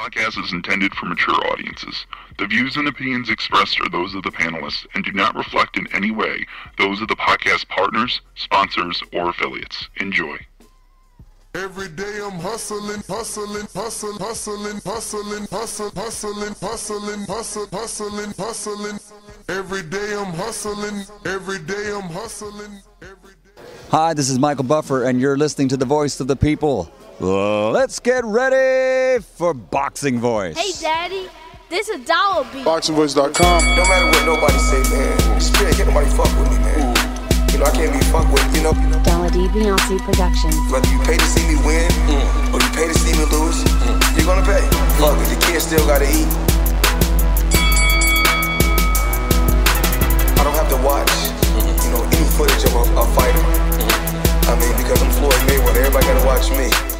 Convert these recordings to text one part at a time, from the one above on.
podcast is intended for mature audiences. The views and opinions expressed are those of the panelists and do not reflect in any way those of the podcast partners, sponsors, or affiliates. Enjoy. Every day I'm hustling, hustling, hustling, hustling, hustling, hustling, hustling, hustling, hustling, hustling, hustling. Every day I'm hustling, every day I'm hustling, every day. Hi, this is Michael Buffer, and you're listening to the voice of the people. Let's get ready for Boxing Voice. Hey, Daddy, this a dollar bill. BoxingVoice.com. No matter what nobody say, man. Spirit, can't nobody fuck with me, man. You know, I can't be fucked with, you know. Dollar D Beyonce Productions. Whether you pay to see me win mm. or you pay to see me lose, mm. you're gonna pay. Fuck it, the kids still gotta eat. I don't have to watch, mm-hmm. you know, any footage of a, a fighter. Mm-hmm. I mean, because I'm Floyd Mayweather, everybody gotta watch me.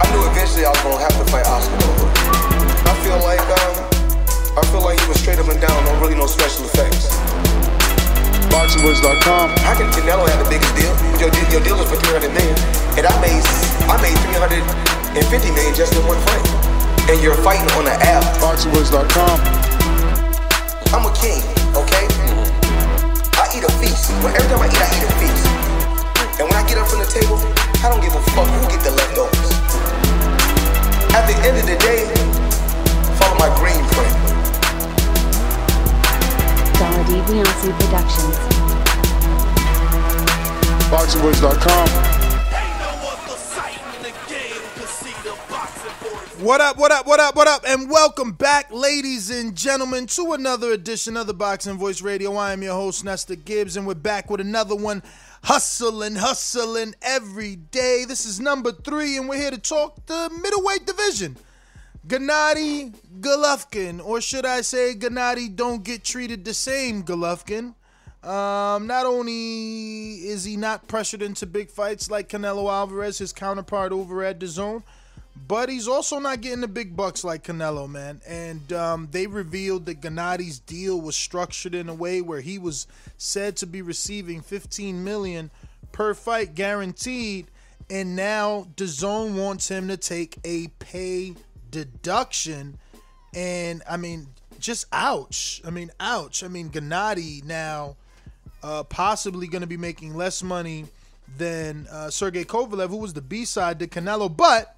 I knew eventually I was gonna have to fight Oscar. I feel like, um, I feel like he was straight up and down, no really no special effects. BoxingVoice.com. How can Canelo have the biggest deal? Your, deal- your deal was for 300 million, and I made I made 350 million just in one fight. And you're fighting on an app. BoxingVoice.com. I'm a king, okay? I eat a feast. When every time I eat, I eat a feast. And when I get up from the table, I don't give a fuck who get the leftovers. At the end of the day, follow my green print. Dollar D Beyonce Productions. BoxingVoice.com. What up, what up, what up, what up, and welcome back, ladies and gentlemen, to another edition of the Boxing Voice Radio. I am your host, Nestor Gibbs, and we're back with another one. Hustling, hustling every day. This is number three, and we're here to talk the middleweight division. Gennady Golovkin, or should I say, Gennady don't get treated the same, Golovkin. Um, not only is he not pressured into big fights like Canelo Alvarez, his counterpart over at the zone, but he's also not getting the big bucks like Canelo, man. And um, they revealed that Gennady's deal was structured in a way where he was said to be receiving 15 million per fight guaranteed, and now DAZN wants him to take a pay deduction. And I mean, just ouch. I mean, ouch. I mean, Gennady now uh, possibly going to be making less money than uh, Sergey Kovalev, who was the B side to Canelo, but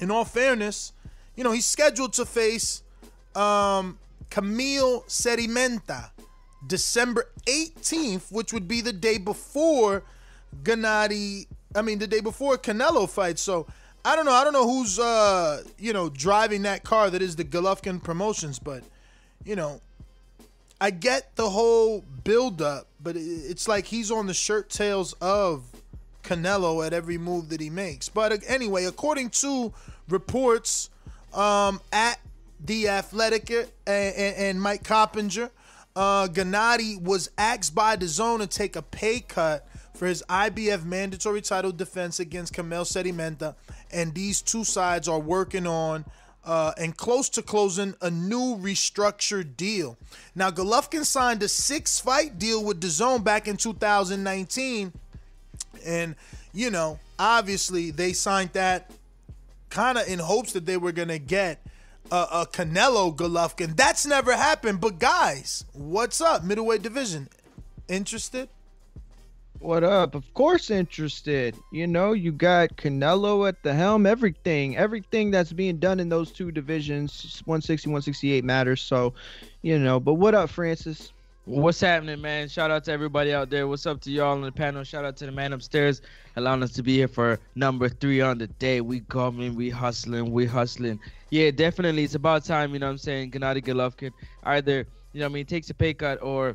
in all fairness, you know, he's scheduled to face um, Kamil Szeremeta December 18th, which would be the day before Gennady, I mean, the day before Canelo fight. So I don't know. I don't know who's, uh, you know, driving that car that is the Golovkin Promotions, but, you know, I get the whole build up, but it's like he's on the shirt tails of Canelo at every move that he makes. But uh, anyway, according to reports um, at the Athletic and, and, and Mike Coppinger, uh, Gennady was asked by the zone to take a pay cut for his IBF mandatory title defense against Kamil Szeremeta, and these two sides are working on uh, and close to closing a new restructured deal. Now, Golovkin signed a six-fight deal with DAZN back in 2019, and you know, obviously they signed that kind of in hopes that they were gonna get a, a Canelo Golovkin. That's never happened. But guys, what's up, middleweight division? Interested? What up? Of course, interested. You know, you got Canelo at the helm. Everything, everything that's being done in those two divisions, 160, 168 matters. So, you know. But what up, Francis? What's happening, man? Shout out to everybody out there. What's up to y'all on the panel? Shout out to the man upstairs, allowing us to be here for number three on the day. We coming, we hustling, we hustling. Yeah, definitely. It's about time, you know what I'm saying? Gennady Golovkin either, you know what I mean, takes a pay cut or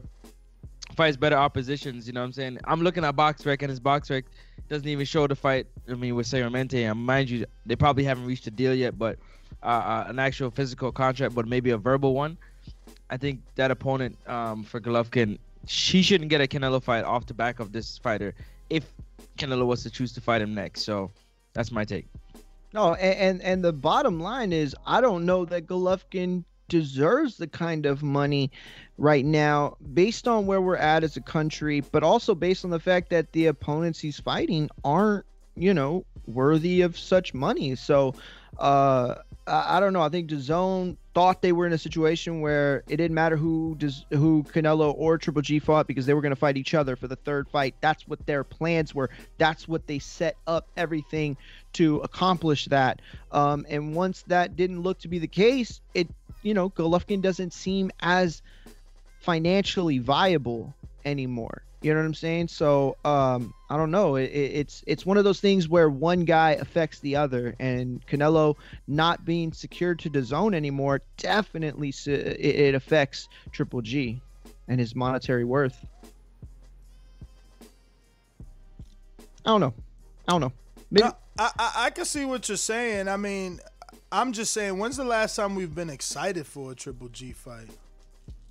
fights better oppositions, you know what I'm saying? I'm looking at box rec and his box rec doesn't even show the fight. I mean, with Szeremeta, and mind you, they probably haven't reached a deal yet, but uh, uh, an actual physical contract, but maybe a verbal one. I think that opponent um, for Golovkin, she shouldn't get a Canelo fight off the back of this fighter if Canelo was to choose to fight him next. So that's my take. No, and, and and the bottom line is, I don't know that Golovkin deserves the kind of money right now, based on where we're at as a country, but also based on the fact that the opponents he's fighting aren't, you know, worthy of such money. So, uh, I, I don't know. I think DAZN thought they were in a situation where it didn't matter who does who Canelo or Triple G fought because they were going to fight each other for the third fight. That's what their plans were. That's what they set up everything to accomplish that. Um, and once that didn't look to be the case, it you know Golovkin doesn't seem as financially viable anymore. You know what I'm saying? So um, I don't know. It, it, it's it's one of those things where one guy affects the other, and Canelo not being secured to the zone anymore definitely it, it affects Triple G and his monetary worth. I don't know. I don't know. Maybe, No, I, I I can see what you're saying. I mean, I'm just saying, when's the last time we've been excited for a Triple G fight?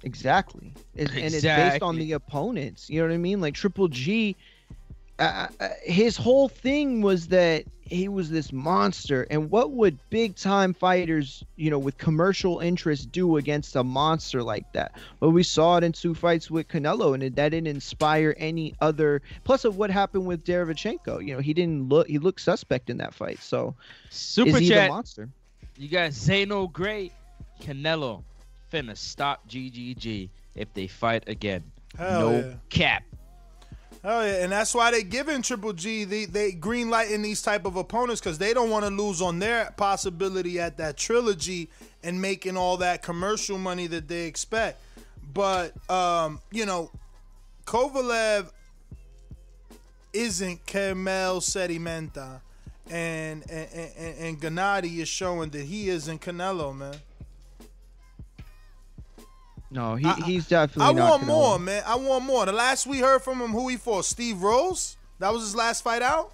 Exactly. It's- And it's based on the opponents. You know what I mean? Like Triple G, uh, his whole thing was that he was this monster. And what would big time fighters, you know, with commercial interest do against a monster like that? Well, we saw it in two fights with Canelo, and it, that didn't inspire any other. Plus, of what happened with Derevyanchenko, you know, he didn't look. He looked suspect in that fight. So, Super is he the chat. monster? You got Zeno Gray, Canelo, finna stop GGG if they fight again. Hell no yeah. cap. Oh yeah, and that's why they giving Triple G the they green lighting these type of opponents because they don't want to lose on their possibility at that trilogy and making all that commercial money that they expect. But um, you know, Kovalev isn't Kamil Szeremeta, and and, and and Gennady is showing that he isn't Canelo, man. No, he, I- he's definitely. I not want Canelo. more, man. I want more. The last we heard from him, who he fought, Steve Rolls. That was his last fight out.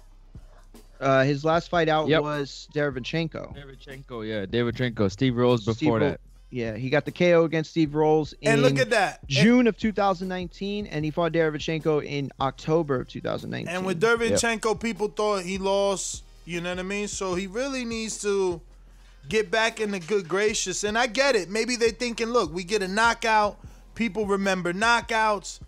Uh, his last fight out Yep. was Derevyanchenko. Davidchenko, yeah, Davidchenko. Steve Rolls before Steve Ro- that. Yeah, he got the KO against Steve Rolls in And look at that. June of 2019, and he fought Derevyanchenko in October of 2019. And with Derevyanchenko, people thought he lost. You know what I mean? So he really needs to get back in the good gracious. And I get it. Maybe they're thinking, look, we get a knockout. People remember knockouts,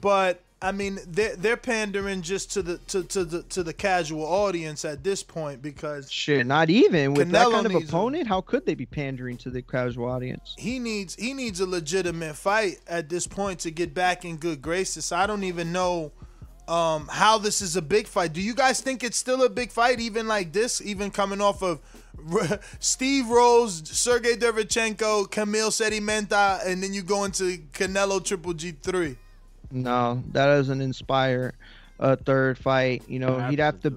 but I mean, they're they're pandering just to the to, to the to the casual audience at this point because Shit, not even with that kind of needs a- opponent. How could they be pandering to the casual audience? he needs he needs a legitimate fight at this point to get back in good graces. I don't even know um, how this is a big fight. Do you guys think it's still a big fight, even like this, even coming off of Steve Rolls, Sergey Derevyanchenko, Kamil Szeremeta, and then you go into Canelo Triple G three? No, that doesn't inspire a third fight. You know, he'd have to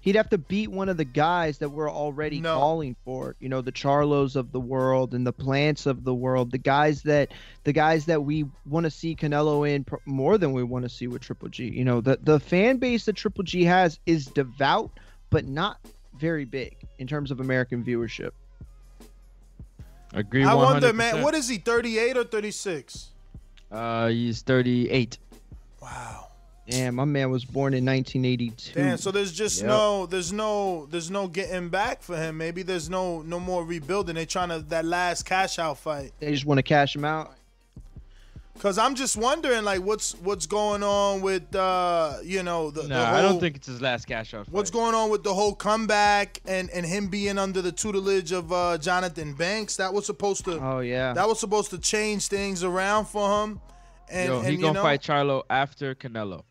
he'd have to beat one of the guys that we're already No. calling for. You know, the Charlos of the world and the Plants of the world, the guys that the guys that we want to see Canelo in more than we want to see with Triple G. You know, the the fan base that Triple G has is devout, but not very big in terms of American viewership. Agree. I 100%. wonder, man, what is he? Thirty eight or thirty six? Uh, he's 38. Wow. Damn, my man was born in 1982. Damn. So there's just Yep. no, there's no, there's no getting back for him. Maybe there's no, no more rebuilding. They're trying to that last cash out fight. they just want to cash him out. Cause I'm just wondering, like, what's what's going on with, uh, you know, the, No, the whole, I don't think it's his last cash out. what's going on with the whole comeback and and him being under the tutelage of uh, Johnathon Banks. That was supposed to Oh yeah. that was supposed to change things around for him. And, Yo, and he gonna know, fight Charlo after Canelo.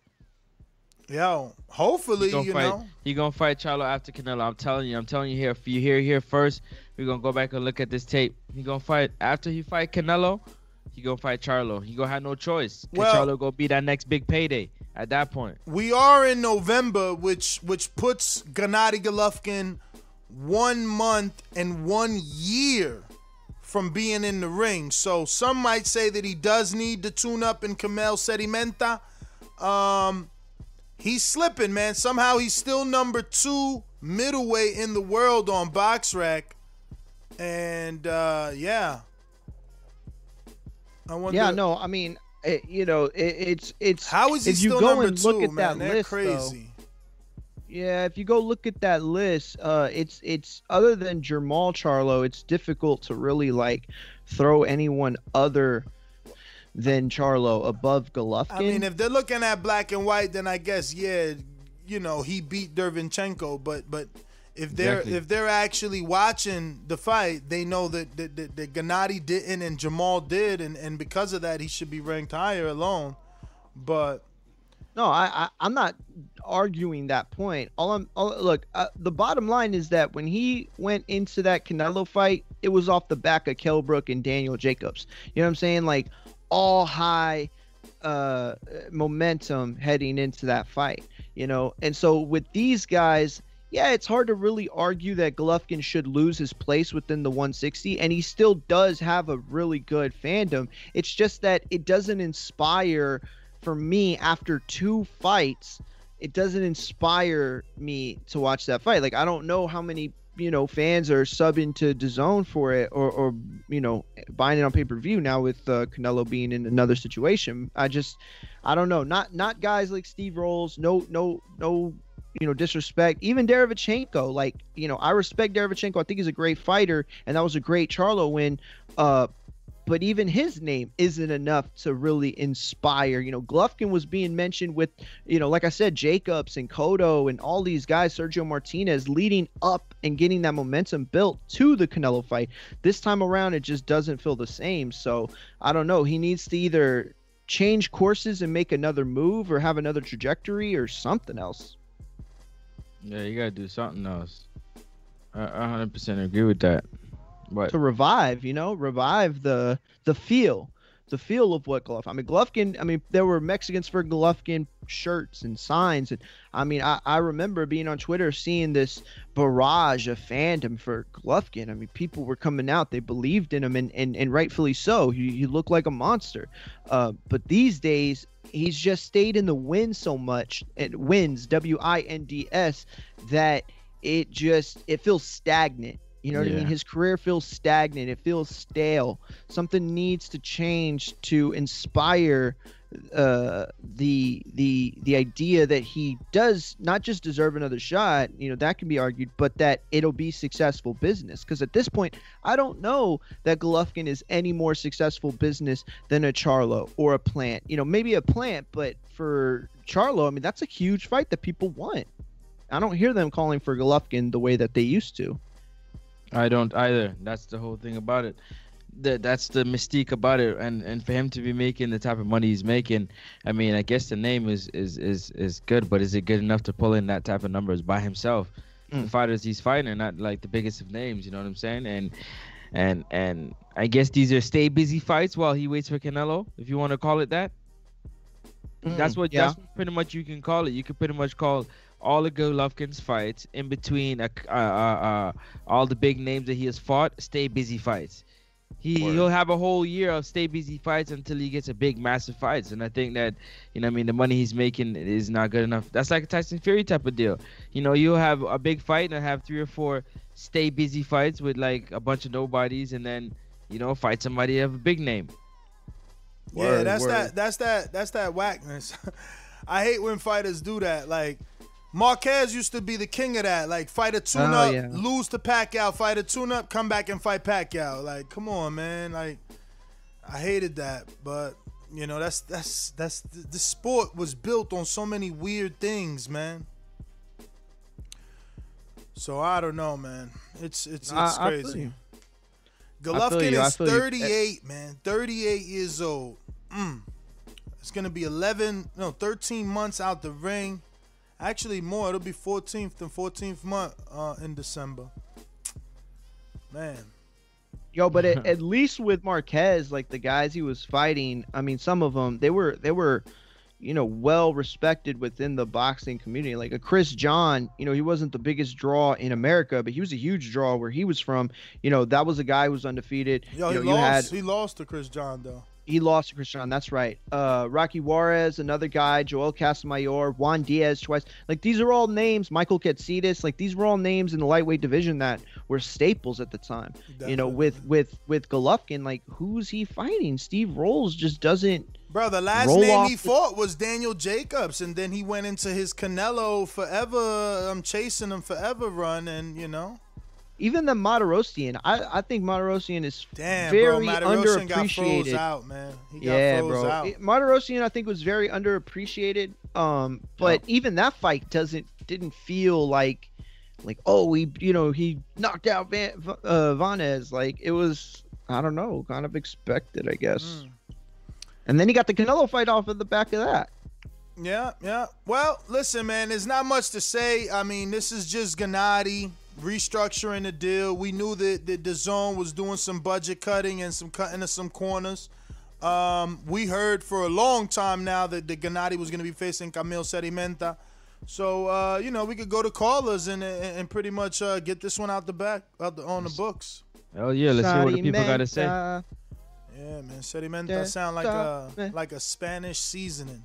yo, hopefully, He you fight. know, He gonna fight Charlo after Canelo. I'm telling you. I'm telling you here. If you hear here first, we're gonna go back and look at this tape. He gonna fight after he fight Canelo. He gonna fight Charlo. He gonna have no choice. Well- Charlo gonna be that next big payday at that point. we are in November, which which puts Gennady Golovkin one month and one year from being in the ring. So some might say that he does need to tune up in Kamil Szeremeta. Um, he's slipping, man. Somehow he's still number two middleweight in the world on BoxRec, and uh, yeah. I wonder. Yeah, no, I mean, it, you know, it, it's it's How is he if you still go number and two, look at man? that They're list, though, crazy. yeah, if you go look at that list, uh, it's it's other than Jermall Charlo, it's difficult to really like throw anyone other than Charlo above Golovkin. I mean, if they're looking at black and white, then I guess yeah, you know, he beat Derevyanchenko, but but if they're Exactly. if they're actually watching the fight, they know that that, that, that Gennady didn't and Jamal did, and, and because of that, he should be ranked higher alone. But No, I, I I'm not arguing that point. All I'm all, look, uh, the bottom line is that when he went into that Canelo fight, it was off the back of Kell Brook and Daniel Jacobs. You know what I'm saying? Like all high uh momentum heading into that fight, you know. And so with these guys, yeah, it's hard to really argue that Golovkin should lose his place within the 160, and he still does have a really good fandom. It's just that it doesn't inspire for me after two fights. It doesn't inspire me to watch that fight. Like I don't know how many you know fans are subbing to DAZN for it or or you know buying it on pay per view now with uh, Canelo being in another situation. I just I don't know. Not not guys like Steve Rolls. No no no you know disrespect. Even Derevyanchenko, Like you know I respect Derevyanchenko. I think he's a great fighter and that was a great Charlo win. Uh, but even his name isn't enough to really inspire. You know, Golovkin was being mentioned with, you know, like I said, Jacobs and Cotto and all these guys, Sergio Martinez, leading up and getting that momentum built to the Canelo fight. This time around, it just doesn't feel the same. So I don't know. He needs to either change courses and make another move or have another trajectory or something else. Yeah, you gotta do something else. I I 100% agree with that. But to revive, you know, revive the the feel, the feel of what Golovkin. I mean, Golovkin. I mean, there were Mexicans for Golovkin shirts and signs, and I mean, I, I remember being on Twitter seeing this barrage of fandom for Golovkin. I mean, people were coming out, they believed in him, and and, and rightfully so. He, he looked like a monster. Uh, but these days, he's just stayed in the wind so much. It wins W I N D S that it just it feels stagnant. You know what I mean? His career feels stagnant. It feels stale. Something needs to change to inspire uh, the the the idea that he does not just deserve another shot. You know that can be argued, but that it'll be successful business. Because at this point, I don't know that Golovkin is any more successful business than a Charlo or a Plant. You know, maybe a Plant, but for Charlo, I mean that's a huge fight that people want. I don't hear them calling for Golovkin the way that they used to. I don't either. That's the whole thing about it. That that's the mystique about it, and and for him to be making the type of money he's making, I mean, I guess the name is is is is good, but is it good enough to pull in that type of numbers by himself? The fighters he's fighting are not like the biggest of names, you know what I'm saying? And and and I guess these are stay busy fights while he waits for Canelo, if you want to call it that. That's Mm, what yeah. that's what pretty much you can call it. You can pretty much call all of Golovkin's fights in between uh, uh, uh, all the big names that he has fought stay busy fights. He Word. he'll have a whole year of stay busy fights until he gets a big massive fights, and I think that you know I mean the money he's making is not good enough. That's like a Tyson Fury type of deal. You know you'll have a big fight and have three or four stay busy fights with like a bunch of nobodies, and then you know fight somebody of a big name. yeah, that's word. that that's that that's that whackness. I hate when fighters do that. Like Marquez used to be the king of that. Like fight a tune Oh, up, yeah. lose to Pacquiao, fight a tune up, come back and fight Pacquiao. Like, come on, man. Like, I hated that, but you know that's that's that's the, sport was built on so many weird things, man. So I don't know, man. It's it's it's I- I crazy. you. Golovkin you, I is you. 38, man. 38 years old. Mm. It's gonna be 11, no, 13 months out the ring. Actually, more. It'll be 14th and 14th month uh, in December. Man, Yo, but at, at least with Marquez, like the guys he was fighting, I mean, some of them they were they were, you know, well respected within the boxing community. Like a Chris John, you know, he wasn't the biggest draw in America, but he was a huge draw where he was from. You know, that was a guy who was undefeated. yo, you he know, had lost. He lost to Chris John though. He lost to Chris John. That's right. Uh, Rocky Juarez, another guy, Joel Casamayor, Juan Diaz twice. Like these are all names. Michael Katsidis. Like these were all names in the lightweight division that were staples at the time. You know, with with with Golovkin, like who's he fighting? Steve Rolls just doesn't. Bro, the last Roll name he the- fought was Daniel Jacobs, and then he went into his Canelo forever. I'm chasing him forever run, and you know, Even the Martirosyan, I I think Martirosyan is damn, very bro, froze underappreciated. out, man. He got yeah, bro. out. It- I think, was very underappreciated. Um, but even that fight doesn't didn't feel like like oh he you know he knocked out Van, uh, Vanes. Like it was I don't know, kind of expected, I guess. Mm. And then he got the Canelo fight off of the back of that. Yeah, yeah. Well, listen, man, there's not much to say. I mean, this is just Gennady restructuring the deal. We knew that, that the zone was doing some budget cutting and some cutting of some corners. Um, we heard for a long time now that the Gennady was going to be facing Kamil Szeremeta. So uh, you know we could go to callers and and, and pretty much uh, get this one out the back out the, on the books. Oh yeah, let's hear what the people got to say. Yeah, man, Szeremeta Yeah, sound like a like a Spanish seasoning.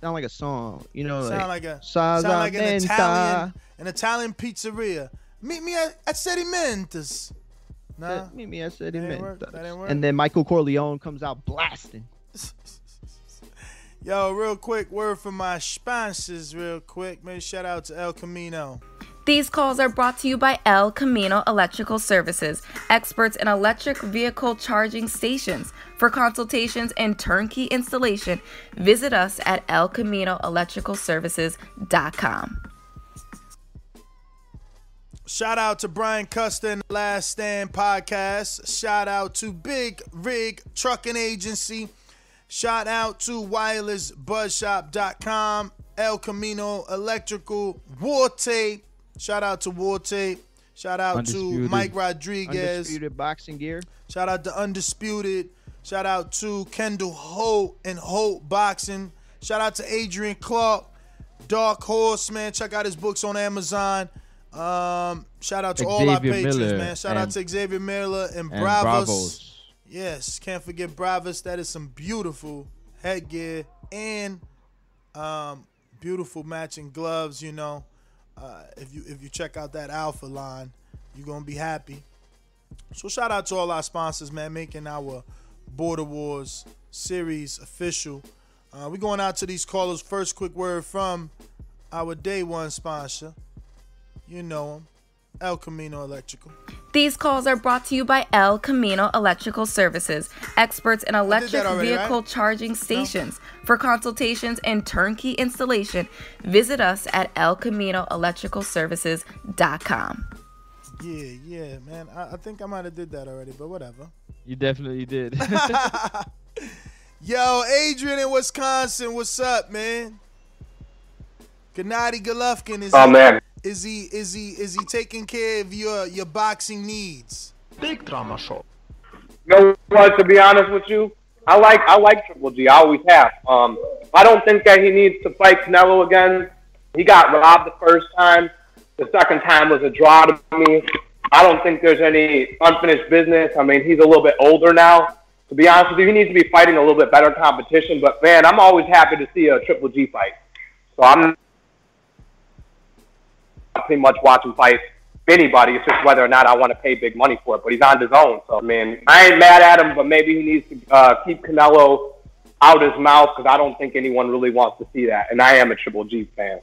Sound like a song, you know, sound like, like a sound like an Italian an Italian pizzeria. Meet me at, at Szeremetas. Nah. Meet me at That ain't. Szeremetas. That ain't work. And then Michael Corleone comes out blasting. Yo, real quick, word for my sponsors, real quick. Man, shout out to El Camino. These calls are brought to you by El Camino Electrical Services, experts in electric vehicle charging stations. For consultations and turnkey installation, visit us at elcaminoelectricalservices.com. Shout out to Brian Custer and Last Stand podcast. Shout out to Big Rig Trucking Agency. Shout out to wirelessbuzzshop.com, El Camino Electrical, War Tape. Shout out to War Tape. Shout out to Mike Rodriguez. Undisputed boxing gear. Shout out to Undisputed. Shout out to Kendall Holt and Holt Boxing. Shout out to Adrian Clark, Dark Horse, man. Check out his books on Amazon. Um, shout out to all our Xavier patrons, Miller man. Shout out to Xavier Miller and, and Bravos. Bravos. Yes, can't forget Bravos. That is some beautiful headgear and um, beautiful matching gloves. You know, uh, if you if you check out that Alpha line, you're gonna be happy. So shout out to all our sponsors, man, making our Border Wars series official. Uh, we going out to these callers. First, quick word from our day one sponsor. You know him, El Camino Electrical. These calls are brought to you by El Camino Electrical Services, experts in electric already, right? vehicle charging stations. For consultations and turnkey installation, visit us at elcaminoelectricalservices.com. Yeah, yeah, man. I, I think I might have did that already, but whatever. You definitely did. Yo, Adrian in Wisconsin, what's up, man? Gennady Golovkin is Oh, he, man. Is he is he is he taking care of your your boxing needs? Big drama show. You know what? To be honest with you, I like I like Triple G. I always have. Um, I don't think that he needs to fight Canelo again. He got robbed the first time. The second time was a draw to me. I don't think there's any unfinished business. I mean, he's a little bit older now. To be honest with you, he needs to be fighting a little bit better competition. But man, I'm always happy to see a Triple G fight. So I'm pretty much watching fights anybody. It's just whether or not I want to pay big money for it. But he's on his own, so I mean, I ain't mad at him. But maybe he needs to uh, keep Canelo out his mouth because I don't think anyone really wants to see that. And I am a Triple G fan.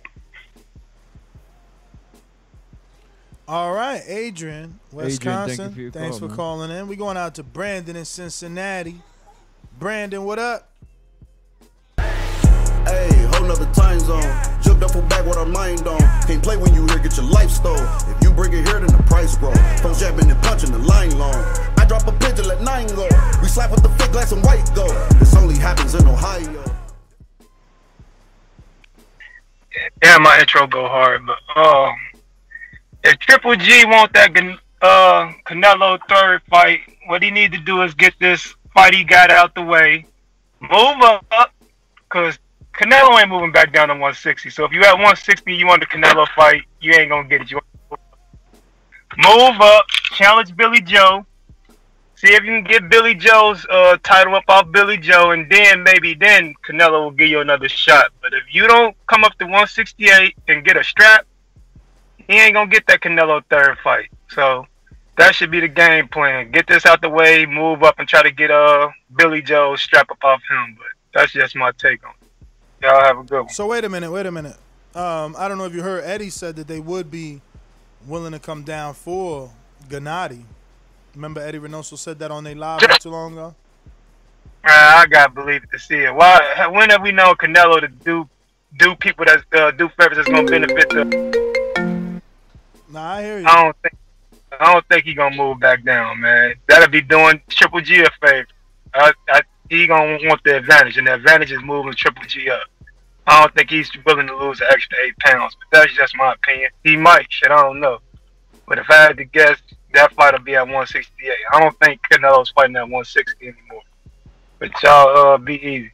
All right, Adrian, Wisconsin. thank you for your Thanks call, for man. calling in. We're going out to Brandon in Cincinnati. Brandon, what up? Hey, whole nother time zone. Full back with mind on. Can't play when you here, get your life stole. If you bring it here, then the price grow. Jabbing and punching the line long. I drop a pigeon, nine go. We slap with the fake glass and white go. This only happens in Ohio. Yeah, my intro go hard, but um, if Triple G want that uh Canelo third fight, what he need to do is get this fight he got out the way, move up, cause Canelo ain't moving back down to 160. So if you at 160, you want the Canelo fight, you ain't gonna get it. You move up, challenge Billy Joe. See if you can get Billy Joe's uh, title up off Billy Joe, and then maybe then Canelo will give you another shot. But if you don't come up to 168 and get a strap, he ain't gonna get that Canelo third fight. So that should be the game plan. Get this out the way, move up, and try to get uh Billy Joe's strap up off him. But that's just my take on it. Y'all have a good one. So wait a minute, wait a minute. Um, I don't know if you heard Eddie said that they would be willing to come down for Gennady. Remember Eddie Reynoso said that on their live not too long ago. Uh, I gotta believe it to see it. Why? When have we known Canelo to do do people that uh, do favors that's gonna benefit the? Nah, I hear you. I don't think I don't think he gonna move back down, man. That'll be doing Triple G a favor. I, I, he gonna want the advantage, and the advantage is moving Triple G up. I don't think he's willing to lose an extra eight pounds, but that's just my opinion. He might, shit, I don't know. But if I had to guess, that fight will be at 168. I don't think Canelo's fighting at 160 anymore. But y'all, uh, be easy.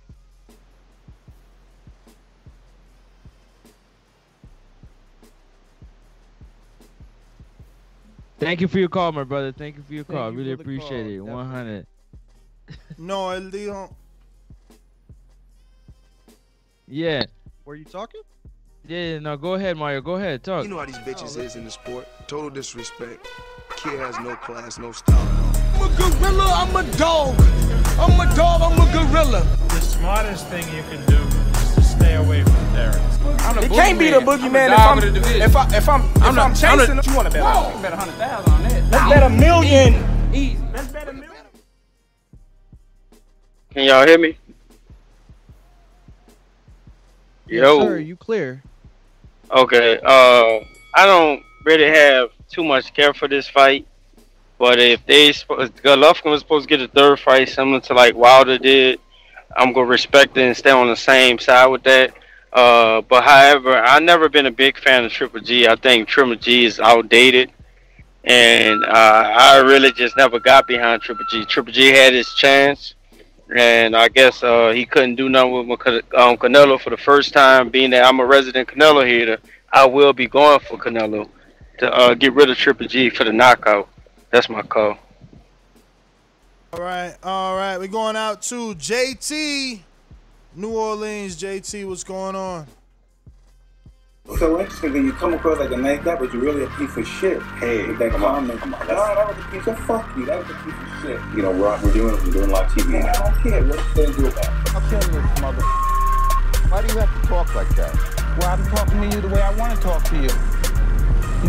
Thank you for your call, my brother. Thank you for your Thank call. you really appreciate call, it. definitely. 100. No, él dijo. Yeah. Were you talking? Yeah, no, go ahead, Mario. Go ahead. Talk. You know how these bitches oh, is in the sport. Total disrespect. Kid has no class, no style. I'm a gorilla, I'm a dog. I'm a dog, I'm a gorilla. The smartest thing you can do is to stay away from Derek. It can't be the boogeyman if I'm, if I if I'm if I'm, chasing. you want to bet? on? You bet a hundred thousand on that. Let's bet a million. Easy. Let's bet a million. Can y'all hear me? Yes, Yo. sir. You clear? Okay. Uh, I don't really have too much care for this fight, but if they supposed Golovkin was supposed to get a third fight similar to like Wilder did, I'm gonna respect it and stay on the same side with that. Uh, but however, I've never been a big fan of Triple G. I think Triple G is outdated, and uh, I really just never got behind Triple G. Triple G had his chance, and I guess uh, he couldn't do nothing with um, Canelo for the first time. Being that I'm a resident Canelo hater, I will be going for Canelo to uh, get rid of Triple G for the knockout. That's my call. All right, all right. We're going out to JT, New Orleans. JT, what's going on? So interesting that you come across like a nice guy, but you're really a piece of shit. Hey, with that comment. Come on, no, that was a piece of fuck you. That was a piece of shit. You know, we're, we're doing we're doing live TV. I don't care. What you gonna do about it? I'm kill this mother. Why do you have to talk like that? Well, I'm talking to you the way I want to talk to you.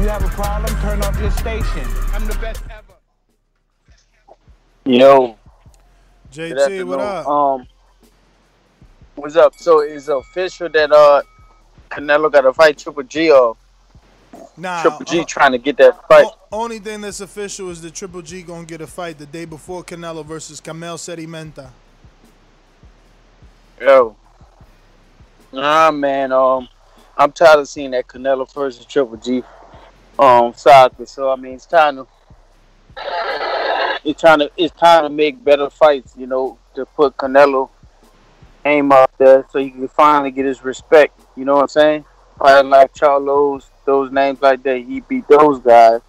You have a problem? Turn off your station. I'm the best ever. Yo. JT, what up? Um, what's up? So is it official that uh Canelo got to fight Triple G or Nah, Triple G uh, trying to get that fight? only thing that's official is that Triple G gonna get a fight the day before Canelo versus Kamil Szeremeta. Yo. Nah, man. Um, I'm tired of seeing that Canelo versus Triple G um saga. So I mean, it's time to it's trying to it's time to make better fights. You know, to put Canelo aim up there so he can finally get his respect. You know what I'm saying? Fighting like Charlos, those names like that, he beat those guys,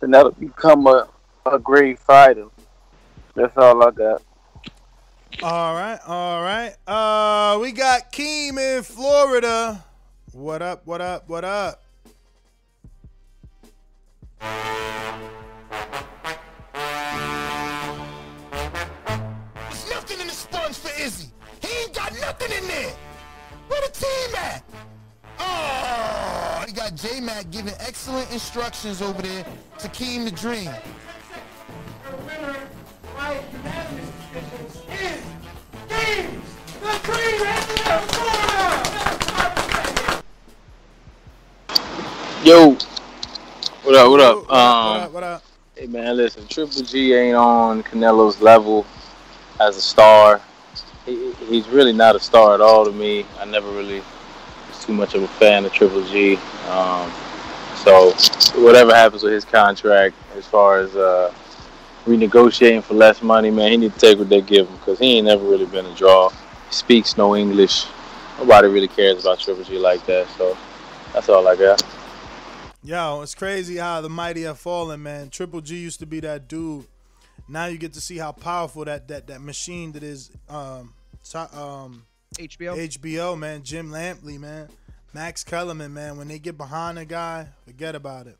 and that'll become a a great fighter. That's all I got. All right, all right. Uh, we got Keem in Florida. What up? What up? What up? Got J Mac giving excellent instructions over there to Keem the Dream. Yo, what up? What up? What Um, up? What up? hey man, listen, Triple G ain't on Canelo's level as a star. He, he's really not a star at all to me. I never really too much of a fan of Triple G. Um, so whatever happens with his contract, as far as uh, renegotiating for less money, man, he need to take what they give him because he ain't never really been a draw. He speaks no English. Nobody really cares about Triple G like that. So that's all I got. Yo, it's crazy how the mighty have fallen, man. Triple G used to be that dude. Now you get to see how powerful that that that machine that is um um HBO HBO man. Jim Lampley man, Max Kellerman man. When they get behind a guy, forget about it.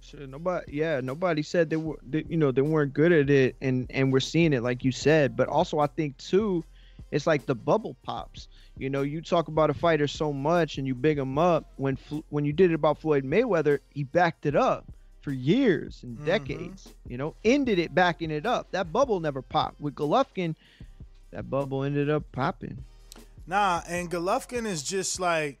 Sure, nobody. Yeah, nobody said they were. They, you know, they weren't good at it, and and we're seeing it like you said. But also, I think too, it's like the bubble pops. You know, you talk about a fighter so much, and you big him up. When when you did it about Floyd Mayweather, he backed it up for years and mm-hmm. decades. You know, ended it backing it up. That bubble never popped with Golovkin. That bubble ended up popping. Nah, and Golovkin is just like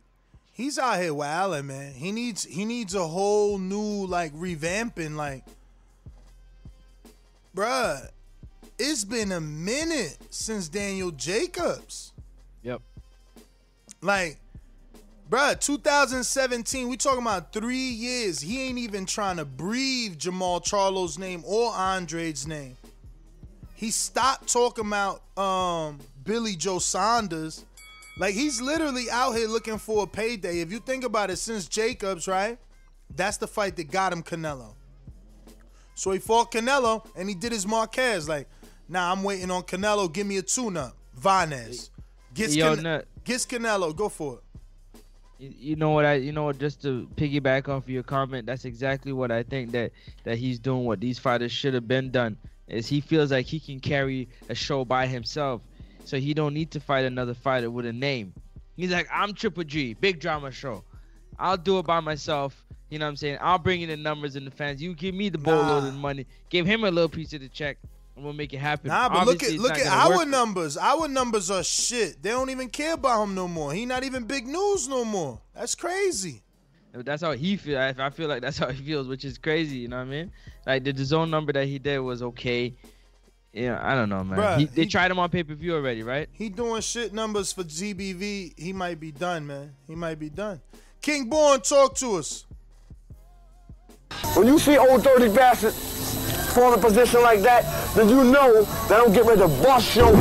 he's out here wilding, man. He needs he needs a whole new like revamping, like, bruh. It's been a minute since Daniel Jacobs. Yep. Like, bruh, 2017, we talking about three years. He ain't even trying to breathe Jermall Charlo's name or Andre's name. He stopped talking about um Billy Joe Saunders. Like he's literally out here looking for a payday. If you think about it, since Jacobs, right? That's the fight that got him Canelo. So he fought Canelo and he did his Marquez. Like, nah, I'm waiting on Canelo. Give me a tune-up. Vanes. Gets, Yo, Nut. gets Canelo. Go for it. You, you know what I you know what just to piggyback off of your comment that's exactly what I think that that he's doing what these fighters should have been done is he feels like he can carry a show by himself so he don't need to fight another fighter with a name he's like I'm Triple G big drama show I'll do it by myself you know what I'm saying I'll bring in the numbers and the fans you give me the boatload Nah. of money give him a little piece of the check and we'll make it happen Nah, but look at look at our numbers. Our numbers are shit. They don't even care about him no more. He not even big news no more. That's crazy. That's how he feel. I, I feel like that's how he feels, which is crazy. You know what I mean? Like the zone number that he did was okay. Yeah, I don't know, man. Bruh, he, they he- tried him on pay per view already, right? He doing shit numbers for GBV. He might be done, man. He might be done. King Born, talk to us. When you see old dirty bastard form a position like that, then you know that I'm getting ready to bust your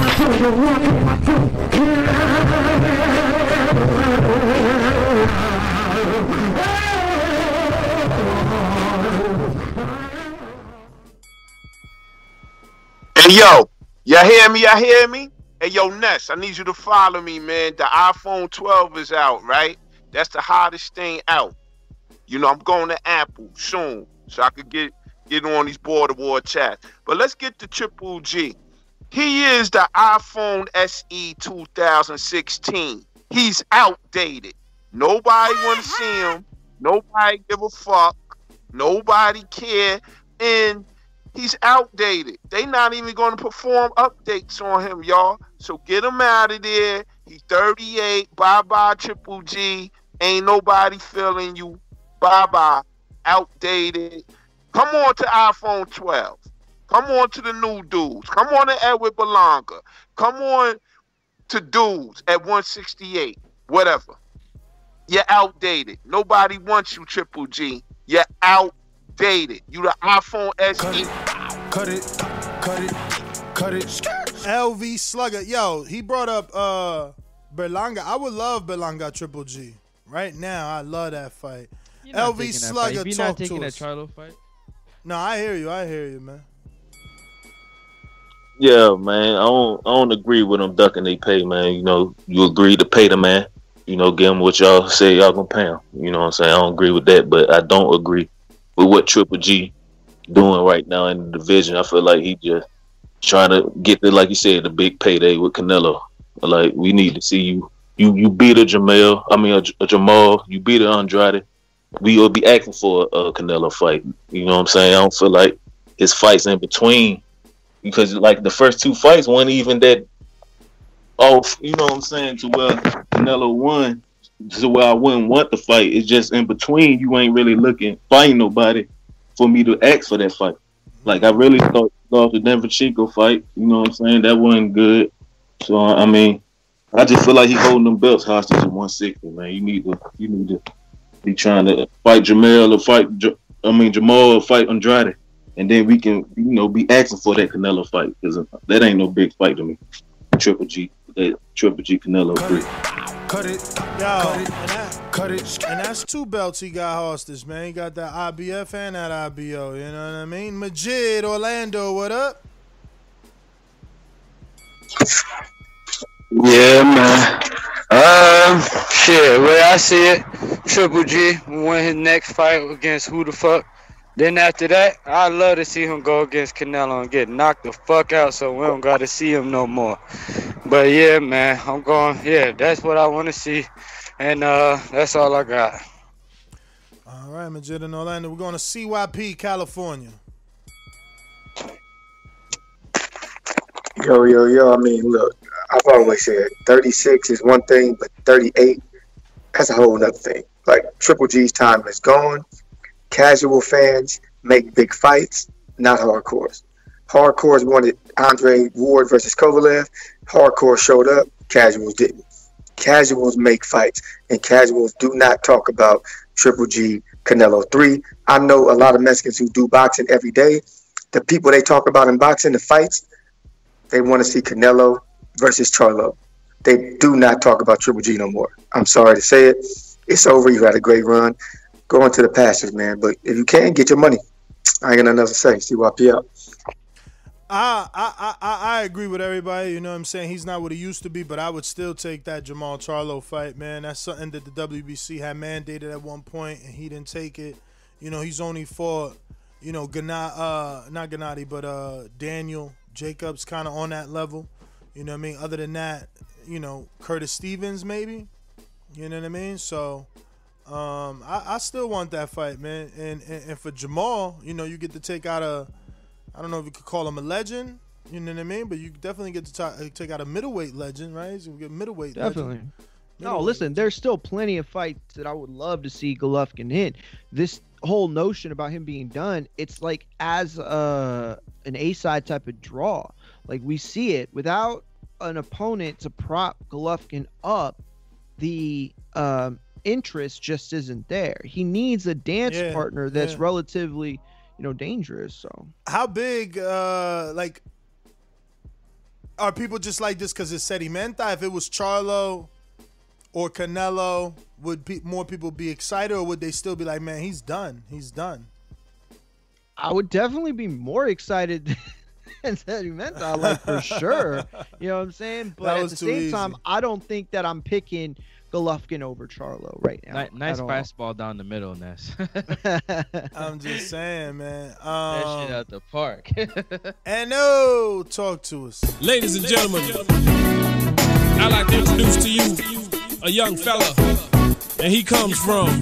yo, y'all hear me? Y'all hear me? Hey yo, Ness, I need you to follow me, man. The iPhone 12 is out, right? That's the hottest thing out. You know, I'm going to Apple soon, so I could get get on these border war chats. But let's get to Triple G. He is the iPhone SE 2016. He's outdated. Nobody want to see him. Nobody give a fuck. Nobody care. And he's outdated. They not even going to perform updates on him, y'all. So get him out of there. He's 38. Bye bye, Triple G. Ain't nobody feeling you. Bye bye. Outdated. Come on to iPhone 12. Come on to the new dudes. Come on to Edgar Berlanga. Come on to dudes at 168. Whatever. You're outdated. Nobody wants you, Triple G. You're outdated. You the iPhone SE. Cut it. Cut it. Cut it. LV Slugger. Yo, he brought up uh Berlanga. I would love Berlanga Triple G. Right now, I love that fight. You're not LV taking that fight. Slugger, you're not talk taking to that us. Charlo fight, No, I hear you. I hear you, man. Yeah, man. I don't I don't agree with them ducking they pay, man. You know, you agree to pay the man. You know, give him what y'all say y'all gonna pay him. You know what I'm saying? I don't agree with that, but I don't agree with what Triple G doing right now in the division. I feel like he just trying to get the like you said, the big payday with Canelo. Like we need to see you you you beat a Jamal, I mean a Jamal, you beat a Andrade. We will be asking for a, a Canelo fight. You know what I'm saying? I don't feel like his fights in between because like the first two fights weren't even that oh you know what I'm saying to where Canelo won to where I wouldn't want the fight. It's just in between you ain't really looking fighting nobody for me to ask for that fight. Like I really thought thought the Denver Chico fight, you know what I'm saying, that wasn't good. So I mean I just feel like he holding them belts hostage at 160, man. You need to you need to be trying to fight Jamel or fight I mean Jamal or fight Andrade. And then we can, you know, be asking for that Canelo fight because that ain't no big fight to me. Triple G, that Triple G Canelo three. Cut it. Yo, and, that, cut it. and that's two belts he got hostage, man. He got that IBF and that IBO. You know what I mean? Majid Orlando, what up? Yeah, man. Um, shit, way I see it, Triple G will win his next fight against who the fuck. Then after that, I'd love to see him go against Canelo and get knocked the fuck out so we don't got to see him no more. But yeah, man, I'm going, yeah, that's what I want to see. And uh, that's all I got. All right, Majid and Orlando. We're going to CYP, California. Yo, yo, yo. I mean, look, I've always said 36 is one thing, but 38 that's a whole other thing. Like Triple G's time is gone. Casual fans make big fights, not hardcores. Hardcores wanted Andre Ward versus Kovalev. Hardcore showed up. Casuals didn't. Casuals make fights, and casuals do not talk about Triple G Canelo 3. I know a lot of Mexicans who do boxing every day. The people they talk about in boxing, the fights, they want to see Canelo versus Charlo. They do not talk about Triple G no more. I'm sorry to say it. It's over. You had a great run. Go into the pastures, man. But if you can, get your money. I ain't got nothing else to say. CYP out. I, I I I agree with everybody. You know what I'm saying? He's not what he used to be, but I would still take that Jermall Charlo fight, man. That's something that the WBC had mandated at one point, and he didn't take it. You know, he's only fought, you know, Gana, uh, not Gennady, but uh, Daniel Jacobs, kind of on that level. You know what I mean? Other than that, you know, Curtis Stevens maybe. You know what I mean? So, um, I, I still want that fight, man. And, and and for Jermall, you know, you get to take out a I don't know if you could call him a legend. You know what I mean? But you definitely get to ta- take out a middleweight legend, right? So we get middleweight. Definitely. Legend. No, listen, there's still plenty of fights that I would love to see Golovkin hit. This whole notion about him being done, it's like as a an A side type of draw. Like we see it without an opponent to prop Golovkin up, the um, interest just isn't there. He needs a dance Yeah, partner that's yeah. relatively, you know, dangerous. So How big, uh, like, are people just like this because it's Szeremeta? If it was Charlo or Canelo, would pe- more people be excited, or would they still be like, man, he's done, he's done? I would definitely be more excited than Szeremeta, like for sure. You know what I'm saying? But at the same easy. time, I don't think that I'm picking Golovkin over Charlo right now. Ni- nice at fastball down the middle, Ness. I'm just saying, man. that Um, shit out the park. and no, talk to us, Ladies and gentlemen, I'd like to introduce to you a young fella, and he comes from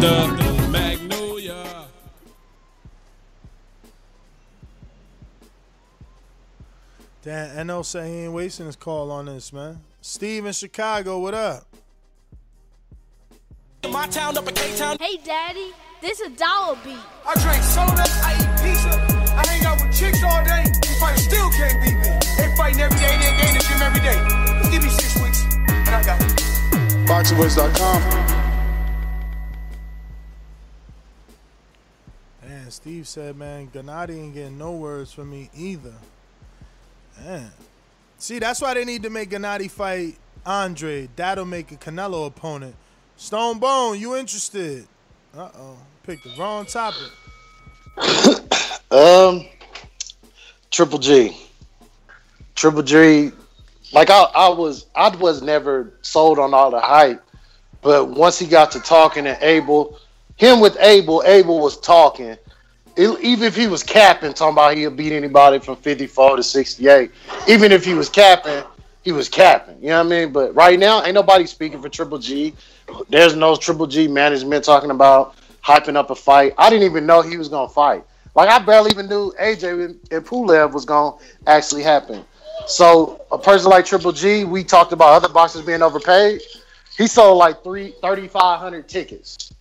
the Magnolia. Dan No say he ain't wasting his call on this, man. Steve in Chicago, what up? My town up in K-Town. Hey, Daddy, this is a dollar beat. I drink soda, I eat pizza. I hang out with chicks all day. These fighters still can't beat me. They fighting every day, they they in the gym every day. Just give me six weeks, and I got it. BoxingWiz.com. Man, Steve said, man, Gennady ain't getting no words from me either. Man. See, that's why they need to make Gennady fight Andre. That'll make a Canelo opponent. Stone Bone, you interested? Uh oh. Picked the wrong topic. Um, Triple G. Triple G. Like I, I was, I was never sold on all the hype, but once he got to talking to Abel, him with Abel, Abel was talking. It- even if he was capping, talking about he'll beat anybody from 54 to 68. Even if he was capping, he was capping. You know what I mean? But right now, ain't nobody speaking for Triple G. There's no Triple G management talking about hyping up a fight. I didn't even know he was gonna fight. Like I barely even knew AJ and Pulev was gonna actually happen. So a person like Triple G, we talked about other boxers being overpaid. He sold like three thirty five hundred tickets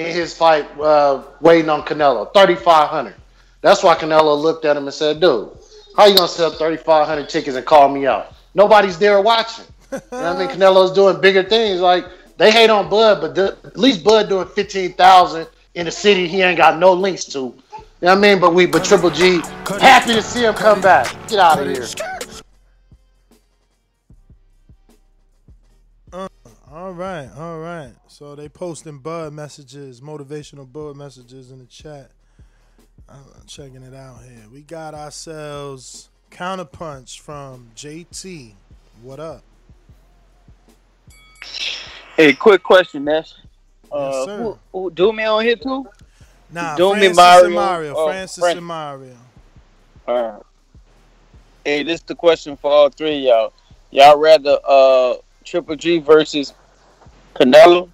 in his fight, uh, waiting on Canelo. Thirty five hundred. That's why Canelo looked at him and said, "Dude, how you gonna sell thirty five hundred tickets and call me out? Nobody's there watching." You know I mean? Canelo's doing bigger things. Like they hate on Bud, but the, at least Bud doing fifteen thousand in a city he ain't got no links to. You know what I mean? But we, but Triple G, happy to see him come back. Get out of here. All right, all right. So they posting Bud messages, motivational Bud messages in the chat. I'm checking it out here. We got ourselves counterpunch from JT. What up? Hey, quick question, Ness. Uh, sir. who, who do me on here too? Nah, do Francis and Mario. oh, Francis Fran- and Mario. All right. Hey, this is the question for all three of y'all. Y'all rather uh Triple G versus Canelo